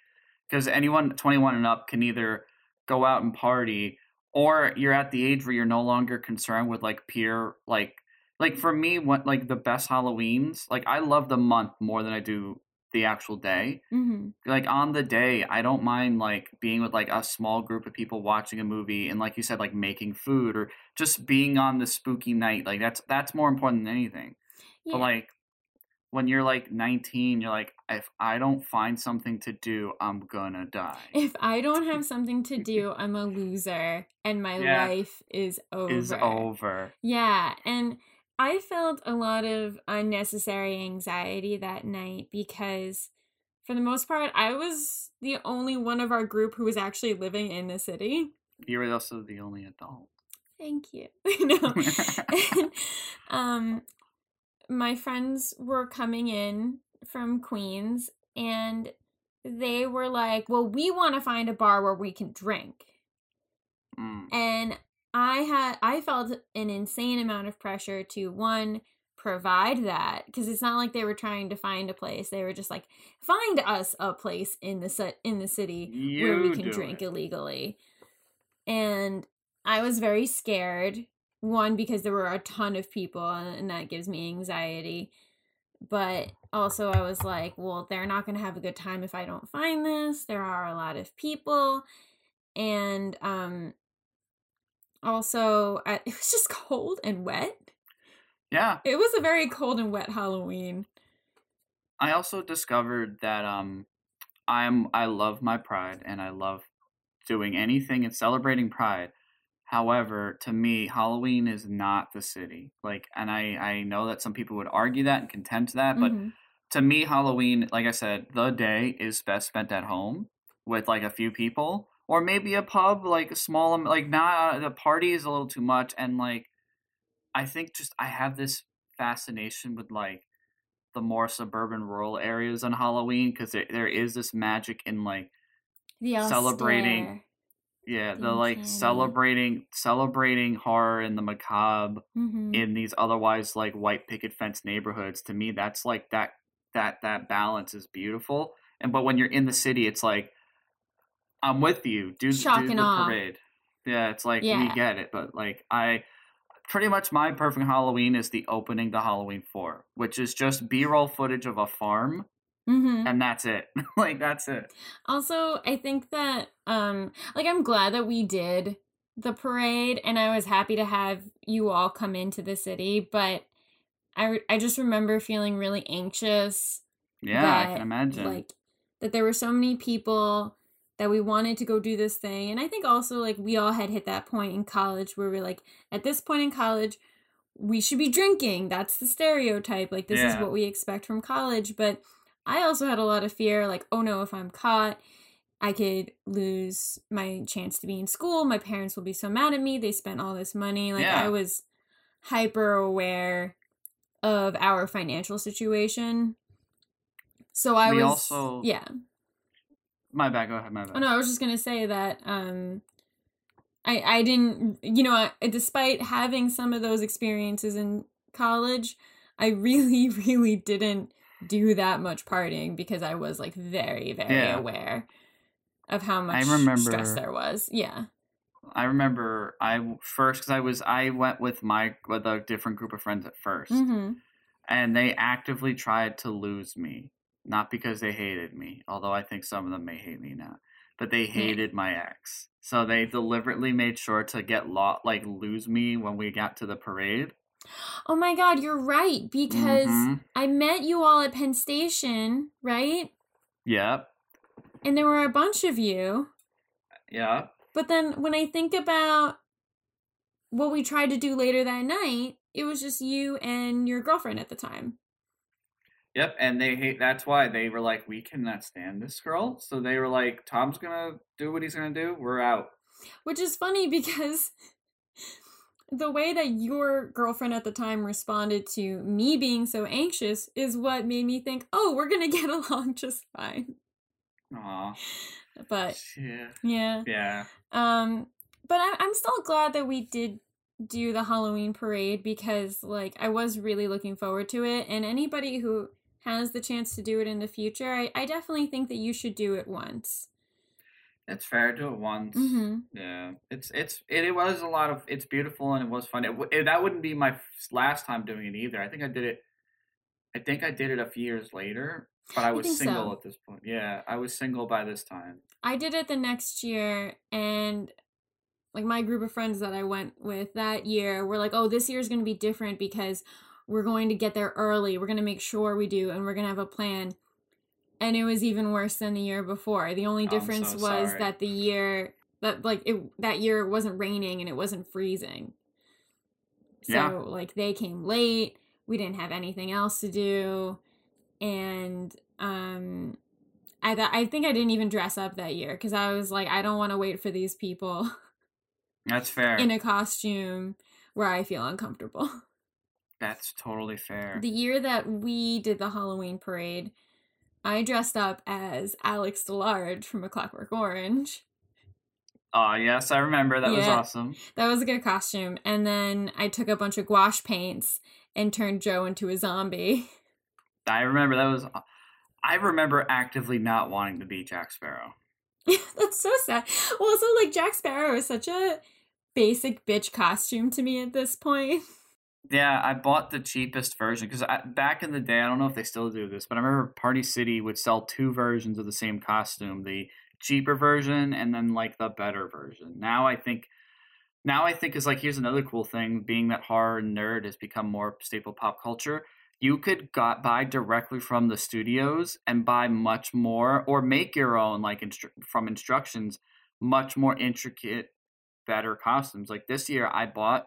because anyone twenty one and up can either go out and party, or you're at the age where you're no longer concerned with like peer like. Like for me, what like the best Halloweens, like I love the month more than I do the actual day hmm like on the day i don't mind like being with like a small group of people watching a movie and like you said like making food or just being on the spooky night like that's that's more important than anything Yeah. but like when you're like 19 you're like if i don't find something to do i'm gonna die if I don't have something to do, I'm a loser and my Yeah. life is over. is over Yeah, and I felt a lot of unnecessary anxiety that night because for the most part I was the only one of our group who was actually living in the city. you were also the only adult Thank you. no. and, um my friends were coming in from Queens and they were like, "Well, we want to find a bar where we can drink." Mm. and i had i felt an insane amount of pressure to one provide that because it's not like they were trying to find a place they were just like find us a place in the in the city where we can drink it. illegally and i was very scared one because there were a ton of people and that gives me anxiety. But also I was like, well, they're not going to have a good time if I don't find this. There are a lot of people and um also I, it was just cold and wet. Yeah. It was a very cold and wet Halloween. I also discovered that um I'm I love my pride and I love doing anything and celebrating pride. However, to me, Halloween is not the city. Like and I I know that some people would argue that and contend to that, but Mhm. to me Halloween, like I said, the day is best spent at home with like a few people or maybe a pub like a small like not the party is a little too much and like I think just I have this fascination with like the more suburban rural areas on Halloween because there, there is this magic in like The Celebrating austere. yeah the like celebrating celebrating horror and the macabre Mhm. in these otherwise like white picket fence neighborhoods to me that's like that that that balance is beautiful and but when you're in the city it's like i'm with you. Do, Shock do the awe. parade. Yeah it's like we get it but like i pretty much my perfect halloween is the opening to halloween 4 which is just b-roll footage of a farm Mhm. and that's it. Like that's it. Also, I think that um like I'm glad that we did the parade and I was happy to have you all come into the city, but I re- I just remember feeling really anxious yeah i can imagine. like that there were so many people that we wanted to go do this thing and i think also like we all had hit that point in college where we're like at this point in college we should be drinking. That's the stereotype like this is what we expect from college but i also had a lot of fear like oh no if i'm caught i could lose my chance to be in school. My parents will be so mad at me. They spent all this money. Like Yeah. i was hyper aware of our financial situation. So i We was also- yeah my bad go ahead my bad Oh no, I was just gonna say that um, I I didn't you know I, despite having some of those experiences in college, I really really didn't do that much partying because I was like very very Yeah. aware of how much I stress remember- there was. Yeah. I remember I first because I was I went with my with a different group of friends at 1st Mm-hmm. and they actively tried to lose me, not because they hated me, although I think some of them may hate me now, but they hated my ex. So they deliberately made sure to get lo- like lose me when we got to the parade. Oh my God, you're right because Mhm. I met you all at Penn Station, right? Yep, And there were a bunch of you. yep. But then when I think about what we tried to do later that night, it was just you and your girlfriend at the time. Yep, and they hate. That's why they were like, "We cannot stand this girl." So they were like, "Tom's gonna do what he's gonna do. We're out." Which is funny because the way that your girlfriend at the time responded to me being so anxious is what made me think, oh, we're going to get along just fine. Aw, But yeah, yeah. yeah. Um, but I, I'm still glad that we did do the Halloween parade because, like, I was really looking forward to it. And anybody who has the chance to do it in the future, I, I definitely think that you should do it once. It's fair. To do it once. Mm-hmm. Yeah, it's it's it, it was a lot of it's beautiful and it was fun. It, it, that wouldn't be my last time doing it either. I think I did it. I think I did it a few years later, but I I was think single so. at this point. Yeah, I was single by this time. I did it the next year, and like my group of friends that I went with that year were like, oh, this year is going to be different because we're going to get there early. We're going to make sure we do, and we're going to have a plan. And it was even worse than the year before. The only difference so was sorry. that the year that like it that year it wasn't raining and it wasn't freezing. So Yeah. like they came late. We didn't have anything else to do, and um I th- I think I didn't even dress up that year because I was like, I don't want to wait for these people That's fair. in a costume where I feel uncomfortable. That's totally fair. The year that we did the Halloween parade, I dressed up as Alex DeLarge from A Clockwork Orange. Oh yes, I remember. That was awesome. That was a good costume. And then I took a bunch of gouache paints and turned Joe into a zombie. I remember that was. I remember actively not wanting to be Jack Sparrow. That's so sad. Well, also like Jack Sparrow is such a basic bitch costume to me at this point. Yeah, I bought the cheapest version because back in the day, I don't know if they still do this, but I remember Party City would sell two versions of the same costume: the cheaper version and then like the better version. Now I think, now I think is like here's another cool thing: being that horror nerd has become more staple pop culture. You could got buy directly from the studios and buy much more, or make your own like instru- from instructions, much more intricate, better costumes. Like this year, I bought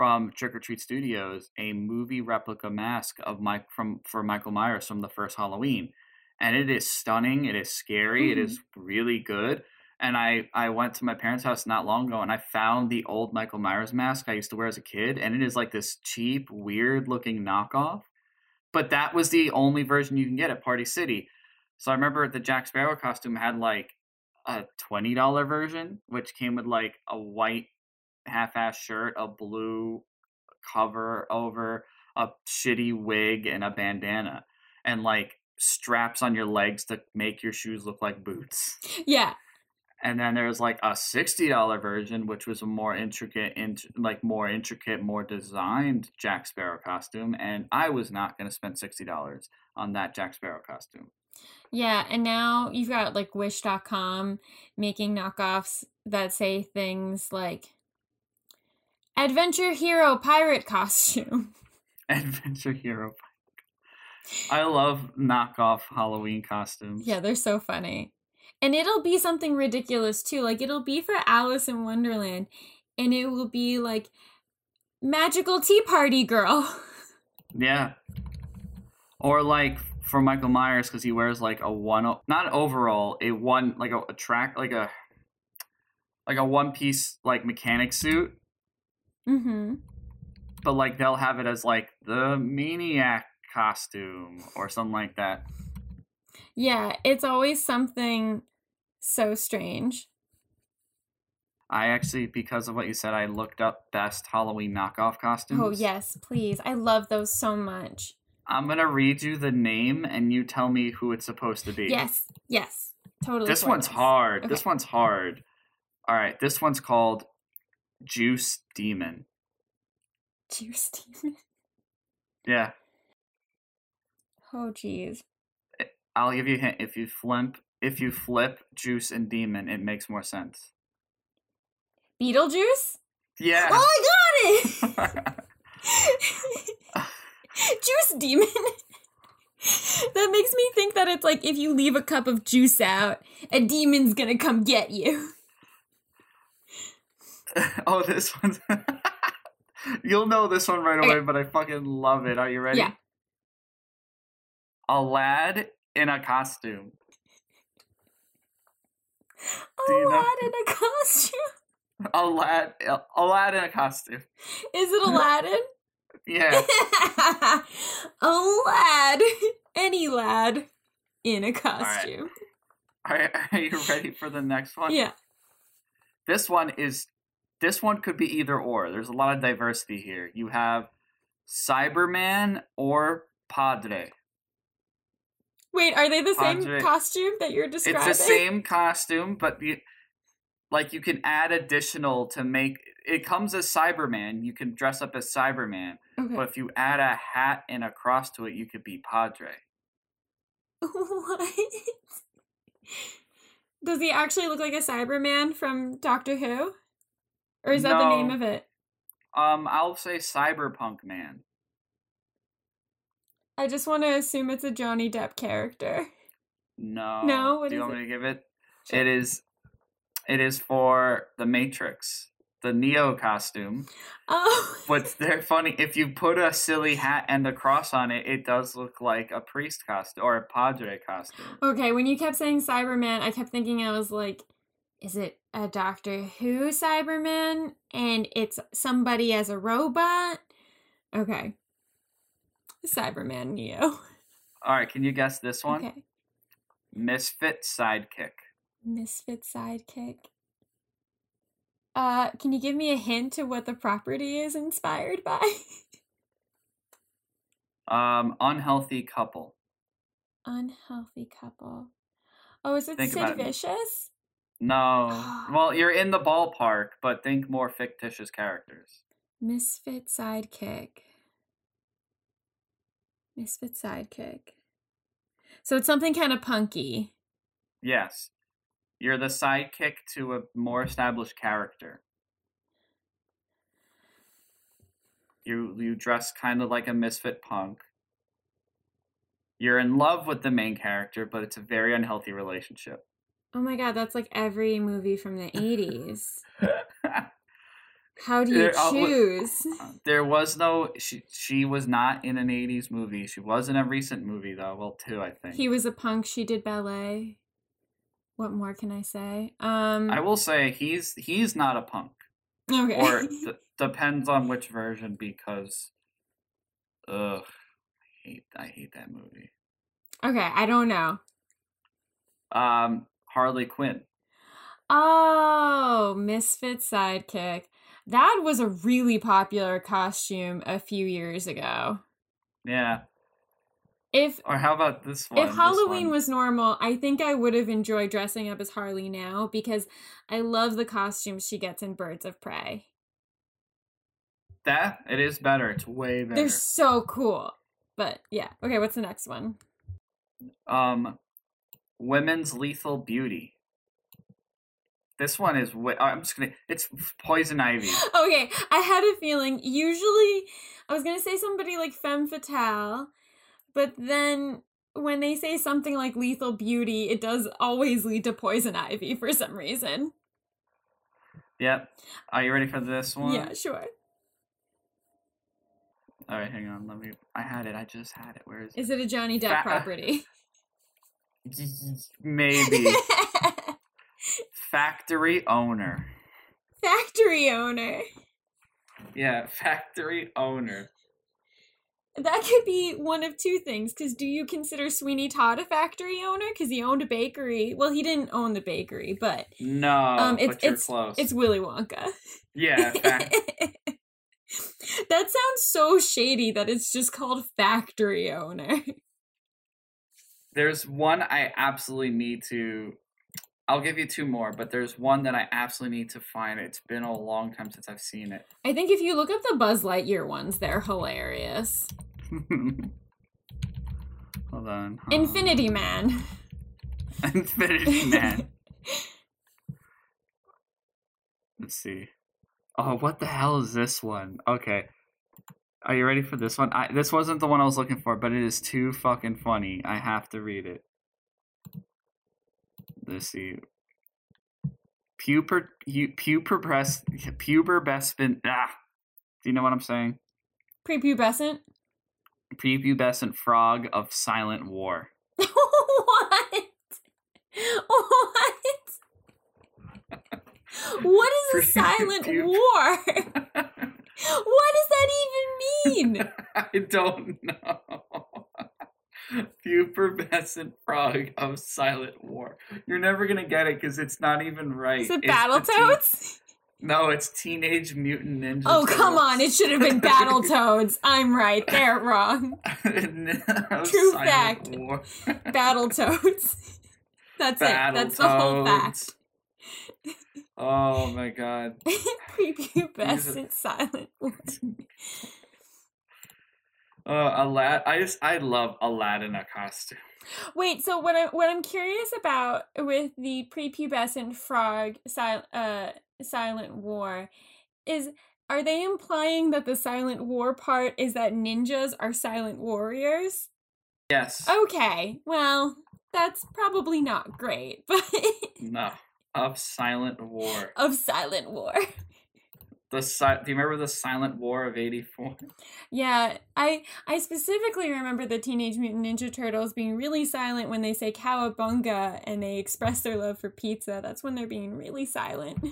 from Trick or Treat Studios a movie replica mask of Mike from for Michael Myers from the first Halloween, and it is stunning. It is scary. Mhm. It is really good. And I I went to my parents' house not long ago, and I found the old Michael Myers mask I used to wear as a kid, and it is like this cheap, weird looking knockoff. But that was the only version you can get at Party City. So I remember the Jack Sparrow costume had like a twenty dollar version, which came with like a white half-ass shirt, a blue cover over a shitty wig and a bandana, and like straps on your legs to make your shoes look like boots. Yeah. And then there's like a sixty dollar version, which was a more intricate, int- like more intricate, more designed Jack Sparrow costume. And I was not going to spend sixty dollars on that Jack Sparrow costume. Yeah, and now you've got like wish.com making knockoffs that say things like adventure hero pirate costume. Adventure Hero. I love knockoff Halloween costumes. Yeah, they're so funny. And it'll be something ridiculous too. Like it'll be for Alice in Wonderland and it will be like magical tea party girl. Yeah. Or like for Michael Myers because he wears like a one not overall a one like a, a track like a like a one piece like mechanic suit, mm-hmm. but like they'll have it as like the maniac costume or something like that. Yeah, it's always something so strange. I actually because of what you said, I looked up best Halloween knockoff costumes. Oh yes, please. I love those so much. I'm gonna read you the name and you tell me who it's supposed to be. Yes, yes. Totally. This one's hard. This one's hard. All right, this one's called Juice Demon. Juice demon. Yeah, Oh jeez. I'll give you a hint. If you flip, if you flip Juice and Demon, it makes more sense. Beetlejuice? Yeah. Oh, I got it! juice demon. that makes me think that it's like if you leave a cup of juice out, a demon's gonna come get you. oh, this one's. You'll know this one right away, Okay. but I fucking love it. Are you ready? Yeah. A lad in a costume. A you know- lad in a costume. A lad. A lad in a costume. Is it Aladdin? Yeah. a lad. Any lad in a costume. Are, are you ready for the next one? Yeah. This one is. This one could be either or. There's a lot of diversity here. You have Cyberman or Padre. Wait, are they the same costume that you're describing? It's the same costume, but you, like you can add additional to make it comes as Cyberman. You can dress up as Cyberman, Okay. but if you add a hat and a cross to it, you could be Padre. What? Does he actually look like a Cyberman from Doctor Who? Or is that the name of it? Um, I'll say Cyberpunk Man. I just want to assume it's a Johnny Depp character. No. No, what Do you want it? me to give it? Sure. It is. It is for the Matrix, the Neo costume. Oh. But they're funny. If you put a silly hat and a cross on it, it does look like a priest costume or a padre costume. Okay, when you kept saying Cyberman, I kept thinking I was like, is it a Doctor Who Cyberman? And it's somebody as a robot? Okay. Cyberman Neo. All right, can you guess this one? Okay. Misfit sidekick. Misfit sidekick. Uh, can you give me a hint to what the property is inspired by? Um, unhealthy couple. Unhealthy couple. Oh, is it Think Sid. Vicious? No. Well, you're in the ballpark, but think more fictitious characters. Misfit sidekick. Misfit sidekick. So it's something kind of punky. Yes. You're the sidekick to a more established character. You you dress kind of like a misfit punk. You're in love with the main character, but it's a very unhealthy relationship. Oh my god, that's like every movie from the 80s. How do you There- uh, choose? there was no she she was not in an 80s movie. She was in a recent movie though. Well, two I think. He was a punk, she did ballet. What more can I say? Um I will say he's he's not a punk. okay. or d- depends on which version because ugh I hate I hate that movie. okay, I don't know. Um Harley Quinn. Oh, Misfit sidekick. That was a really popular costume a few years ago. Yeah. If Or how about this one? if Halloween one. was normal, I think I would have enjoyed dressing up as Harley now because I love the costumes she gets in Birds of Prey. that it is better. It's way better. They're so cool. But yeah. Okay, what's the next one? Um Women's Lethal Beauty. This one is way, oh, I'm just gonna it's Poison Ivy. Okay, I had a feeling. Usually, I was gonna say somebody like Femme Fatale, but then when they say something like Lethal Beauty, it does always lead to Poison Ivy for some reason. Yep. Are you ready for this one? Yeah, sure. All right, hang on. Let me. I had it. I just had it. Where is it? Is it a Johnny Depp Fa- uh, property? Maybe. Factory owner. Factory owner. Yeah, factory owner. That could be one of two things. Because do you consider Sweeney Todd a factory owner? Because he owned a bakery. Well, he didn't own the bakery, but No, Um, it's- but you're it's- close. it's Willy Wonka. yeah, that sounds so shady that it's just called factory owner. There's one I absolutely need to. I'll give you two more, but there's one that I absolutely need to find. It's been a long time since I've seen it. I think if you look up the Buzz Lightyear ones, they're hilarious. Hold on. huh. Infinity Man. Infinity Man. Let's see. Oh, what the hell is this one? Okay. Are you ready for this one? I, this wasn't the one I was looking for, but it is too fucking funny. I have to read it. Let's see. Puber, pu- pubescent, pubescent, ah. Do you know what I'm saying? Prepubescent. Prepubescent frog of silent war. what? What? What is a silent war? What does that even mean? I don't know. Pubescent frog of silent war. You're never gonna get it because it's not even right. Is it It's the teen- Battletoads? no, it's Teenage Mutant Ninja. Oh, come on. It should have been Battletoads. I'm right. They're wrong. Of True Silent fact. War. Battletoads. That's it. That's the whole fact. Oh my god. Prepubescent silent war. Uh, Alad- I just I love Aladdin a costume. Wait, so what I what I'm curious about with the prepubescent frog sil- uh, silent war is are they implying that the silent war part is that ninjas are silent warriors? Yes. Okay, well, that's probably not great, but No. Of Silent War. of silent war. The si- Do you remember the Silent War of '84? Yeah, I I specifically remember the Teenage Mutant Ninja Turtles being really silent when they say cowabunga and they express their love for pizza. That's when they're being really silent.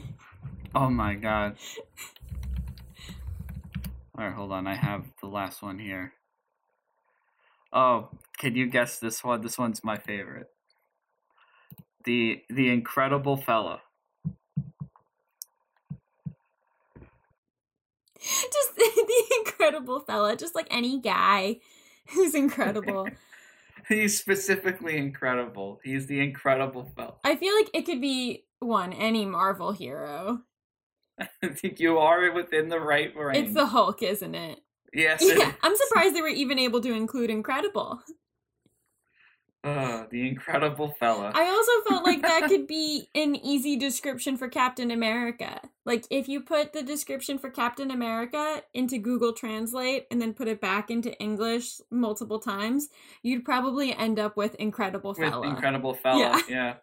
Oh my god. All right, hold on. I have the last one here. Oh, can you guess this one? This one's my favorite. The the Incredible Fella. just the incredible fella, just like any guy who's incredible. He's specifically incredible. He's the Incredible Fella. I feel like it could be one, any Marvel hero. I think you are within the right range. It's the Hulk, isn't it? yes. Yeah, is. I'm surprised they were even able to include Incredible. Uh, the incredible fella. I also felt like that could be an easy description for Captain America. Like if you put the description for Captain America into Google Translate and then put it back into English multiple times, you'd probably end up with Incredible with Fella. incredible fella. Yeah. Yeah.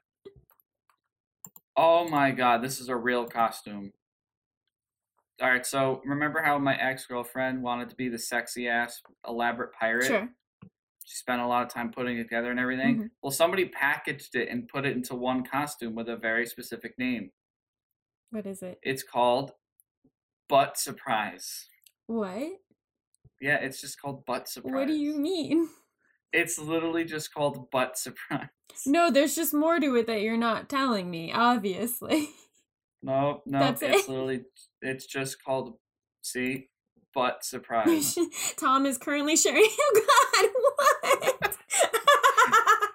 Oh my god, this is a real costume. All right, so remember how my ex girlfriend wanted to be the sexy ass elaborate pirate? Sure. She spent a lot of time putting it together and everything. Mhm. Well, somebody packaged it and put it into one costume with a very specific name. What is it? It's called Butt Surprise. What? Yeah, it's just called Butt Surprise. What do you mean? It's literally just called Butt Surprise. No, there's just more to it that you're not telling me, obviously. No, no, That's it's it? literally it's just called see Butt Surprise. Tom is currently sharing. Oh God, what?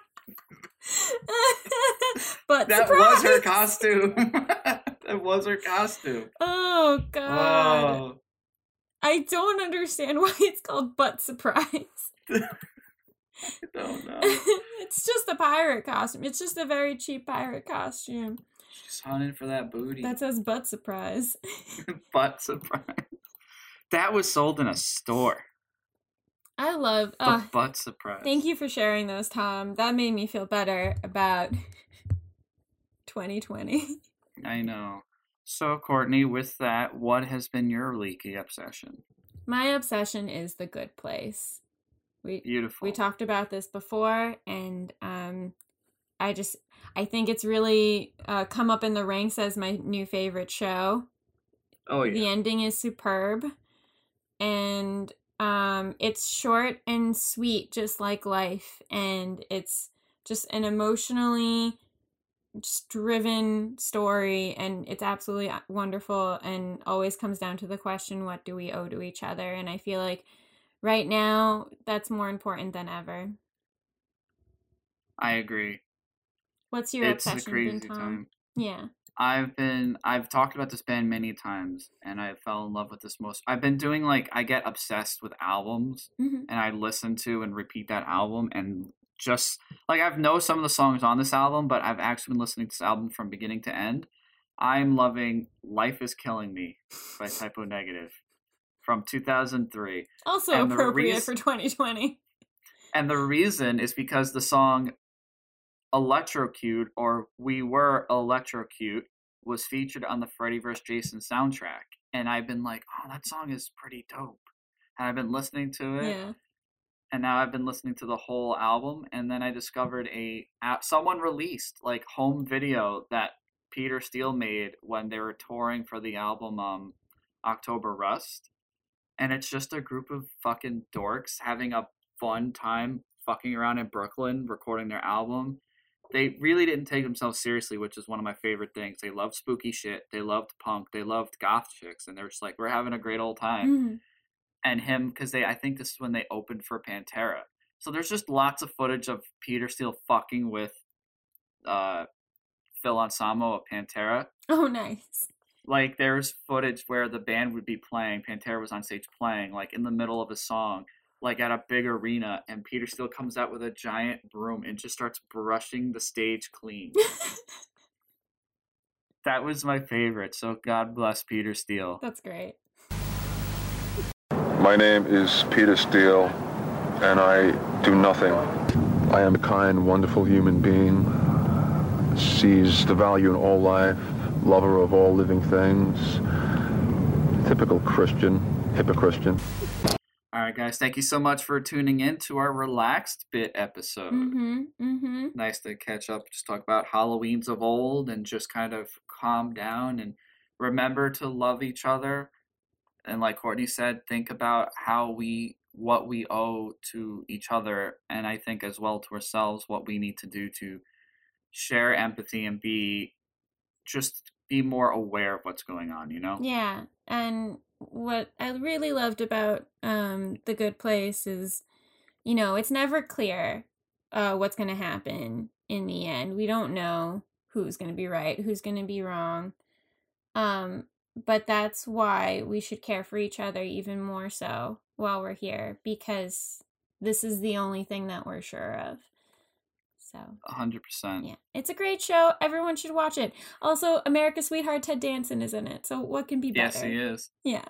but That was her costume. that was her costume. Oh God, Oh, I don't understand why it's called butt surprise. I don't know. it's just a pirate costume. It's just a very cheap pirate costume She's hunting for that booty. that says butt surprise. butt surprise. That was sold in a store. I love. The Uh, butt surprise. thank you for sharing those, Tom. That made me feel better about 2020. I know. So, Courtney, with that, what has been your leaky obsession? My obsession is the good place. We Beautiful. we talked about this before, and um, I just I think it's really uh, come up in the ranks as my new favorite show. oh yeah. The ending is superb, and um, it's short and sweet, just like life, and it's just an emotionally just driven story and it's absolutely uh, wonderful and always comes down to the question what do we owe to each other and i feel like right now that's more important than ever I agree. what's your it's a obsession tom time. yeah I've been I've talked about this band many times and I fell in love with this most I've been doing like I get obsessed with albums Mhm. and I listen to and repeat that album and just like I've know some of the songs on this album, but I've actually been listening to this album from beginning to end. I'm loving Life is Killing Me by Type O Negative from 2003. also And appropriate for 2020 And the reason is because the song Electrocute or We Were Electrocute was featured on the Freddy vs. Jason soundtrack. And I've been like, oh, that song is pretty dope. And I've been listening to it. yeah And now I've been listening to the whole album. And then I discovered a app, someone released like home video that Peter Steele made when they were touring for the album um, October Rust. And it's just a group of fucking dorks having a fun time fucking around in Brooklyn recording their album. They really didn't take themselves seriously, which is one of my favorite things. They loved spooky shit. They loved punk. They loved goth chicks, and they're just like, we're having a great old time. Mhm. And him, because they, I think this is when they opened for Pantera. So there's just lots of footage of Peter Steele fucking with uh, Phil Anselmo of Pantera oh nice like there's footage where the band would be playing pantera was on stage playing like in the middle of a song like at a big arena and peter steele comes out with a giant broom and just starts brushing the stage clean that was my favorite so god bless peter steele that's great My name is Peter Steele, and I do nothing. I am a kind, wonderful human being, sees the value in all life, lover of all living things, typical Christian, hypocristian. All right guys thank you so much for tuning in to our relaxed bit episode mm-hmm mm-hmm nice to catch up, just talk about Halloweens of old and just kind of calm down and remember to love each other. And like Courtney said, think about how we, what we owe to each other. And I think as well to ourselves, what we need to do to share empathy and be just be more aware of what's going on, you know? Yeah, and what I really loved about um the Good Place is, you know, it's never clear uh what's going to happen in the end. We don't know who's going to be right, who's going to be wrong. Um, but that's why we should care for each other even more so while we're here because this is the only thing that we're sure of. So, A hundred percent. yeah, it's a great show. Everyone should watch it. Also, America's Sweetheart Ted Danson is in it. So, what can be better? Yes, he is. Yeah.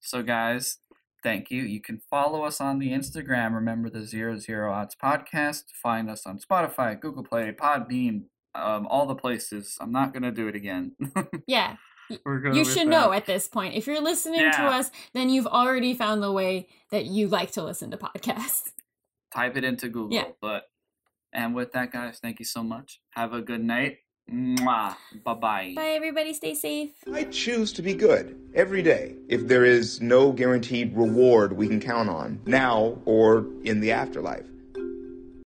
So, guys, thank you. You can follow us on the Instagram. Remember the Zero Zero Odds podcast. Find us on Spotify, Google Play, Podbean, um, all the places. I'm not gonna do it again. Yeah. You should know at this point. If you're listening to us, then you've already found the way that you like to listen to podcasts. Type it into Google. Yeah. But and with that, guys, thank you so much. Have a good night. Mwah. Bye bye. Bye, everybody. Stay safe. I choose to be good every day if there is no guaranteed reward we can count on now or in the afterlife.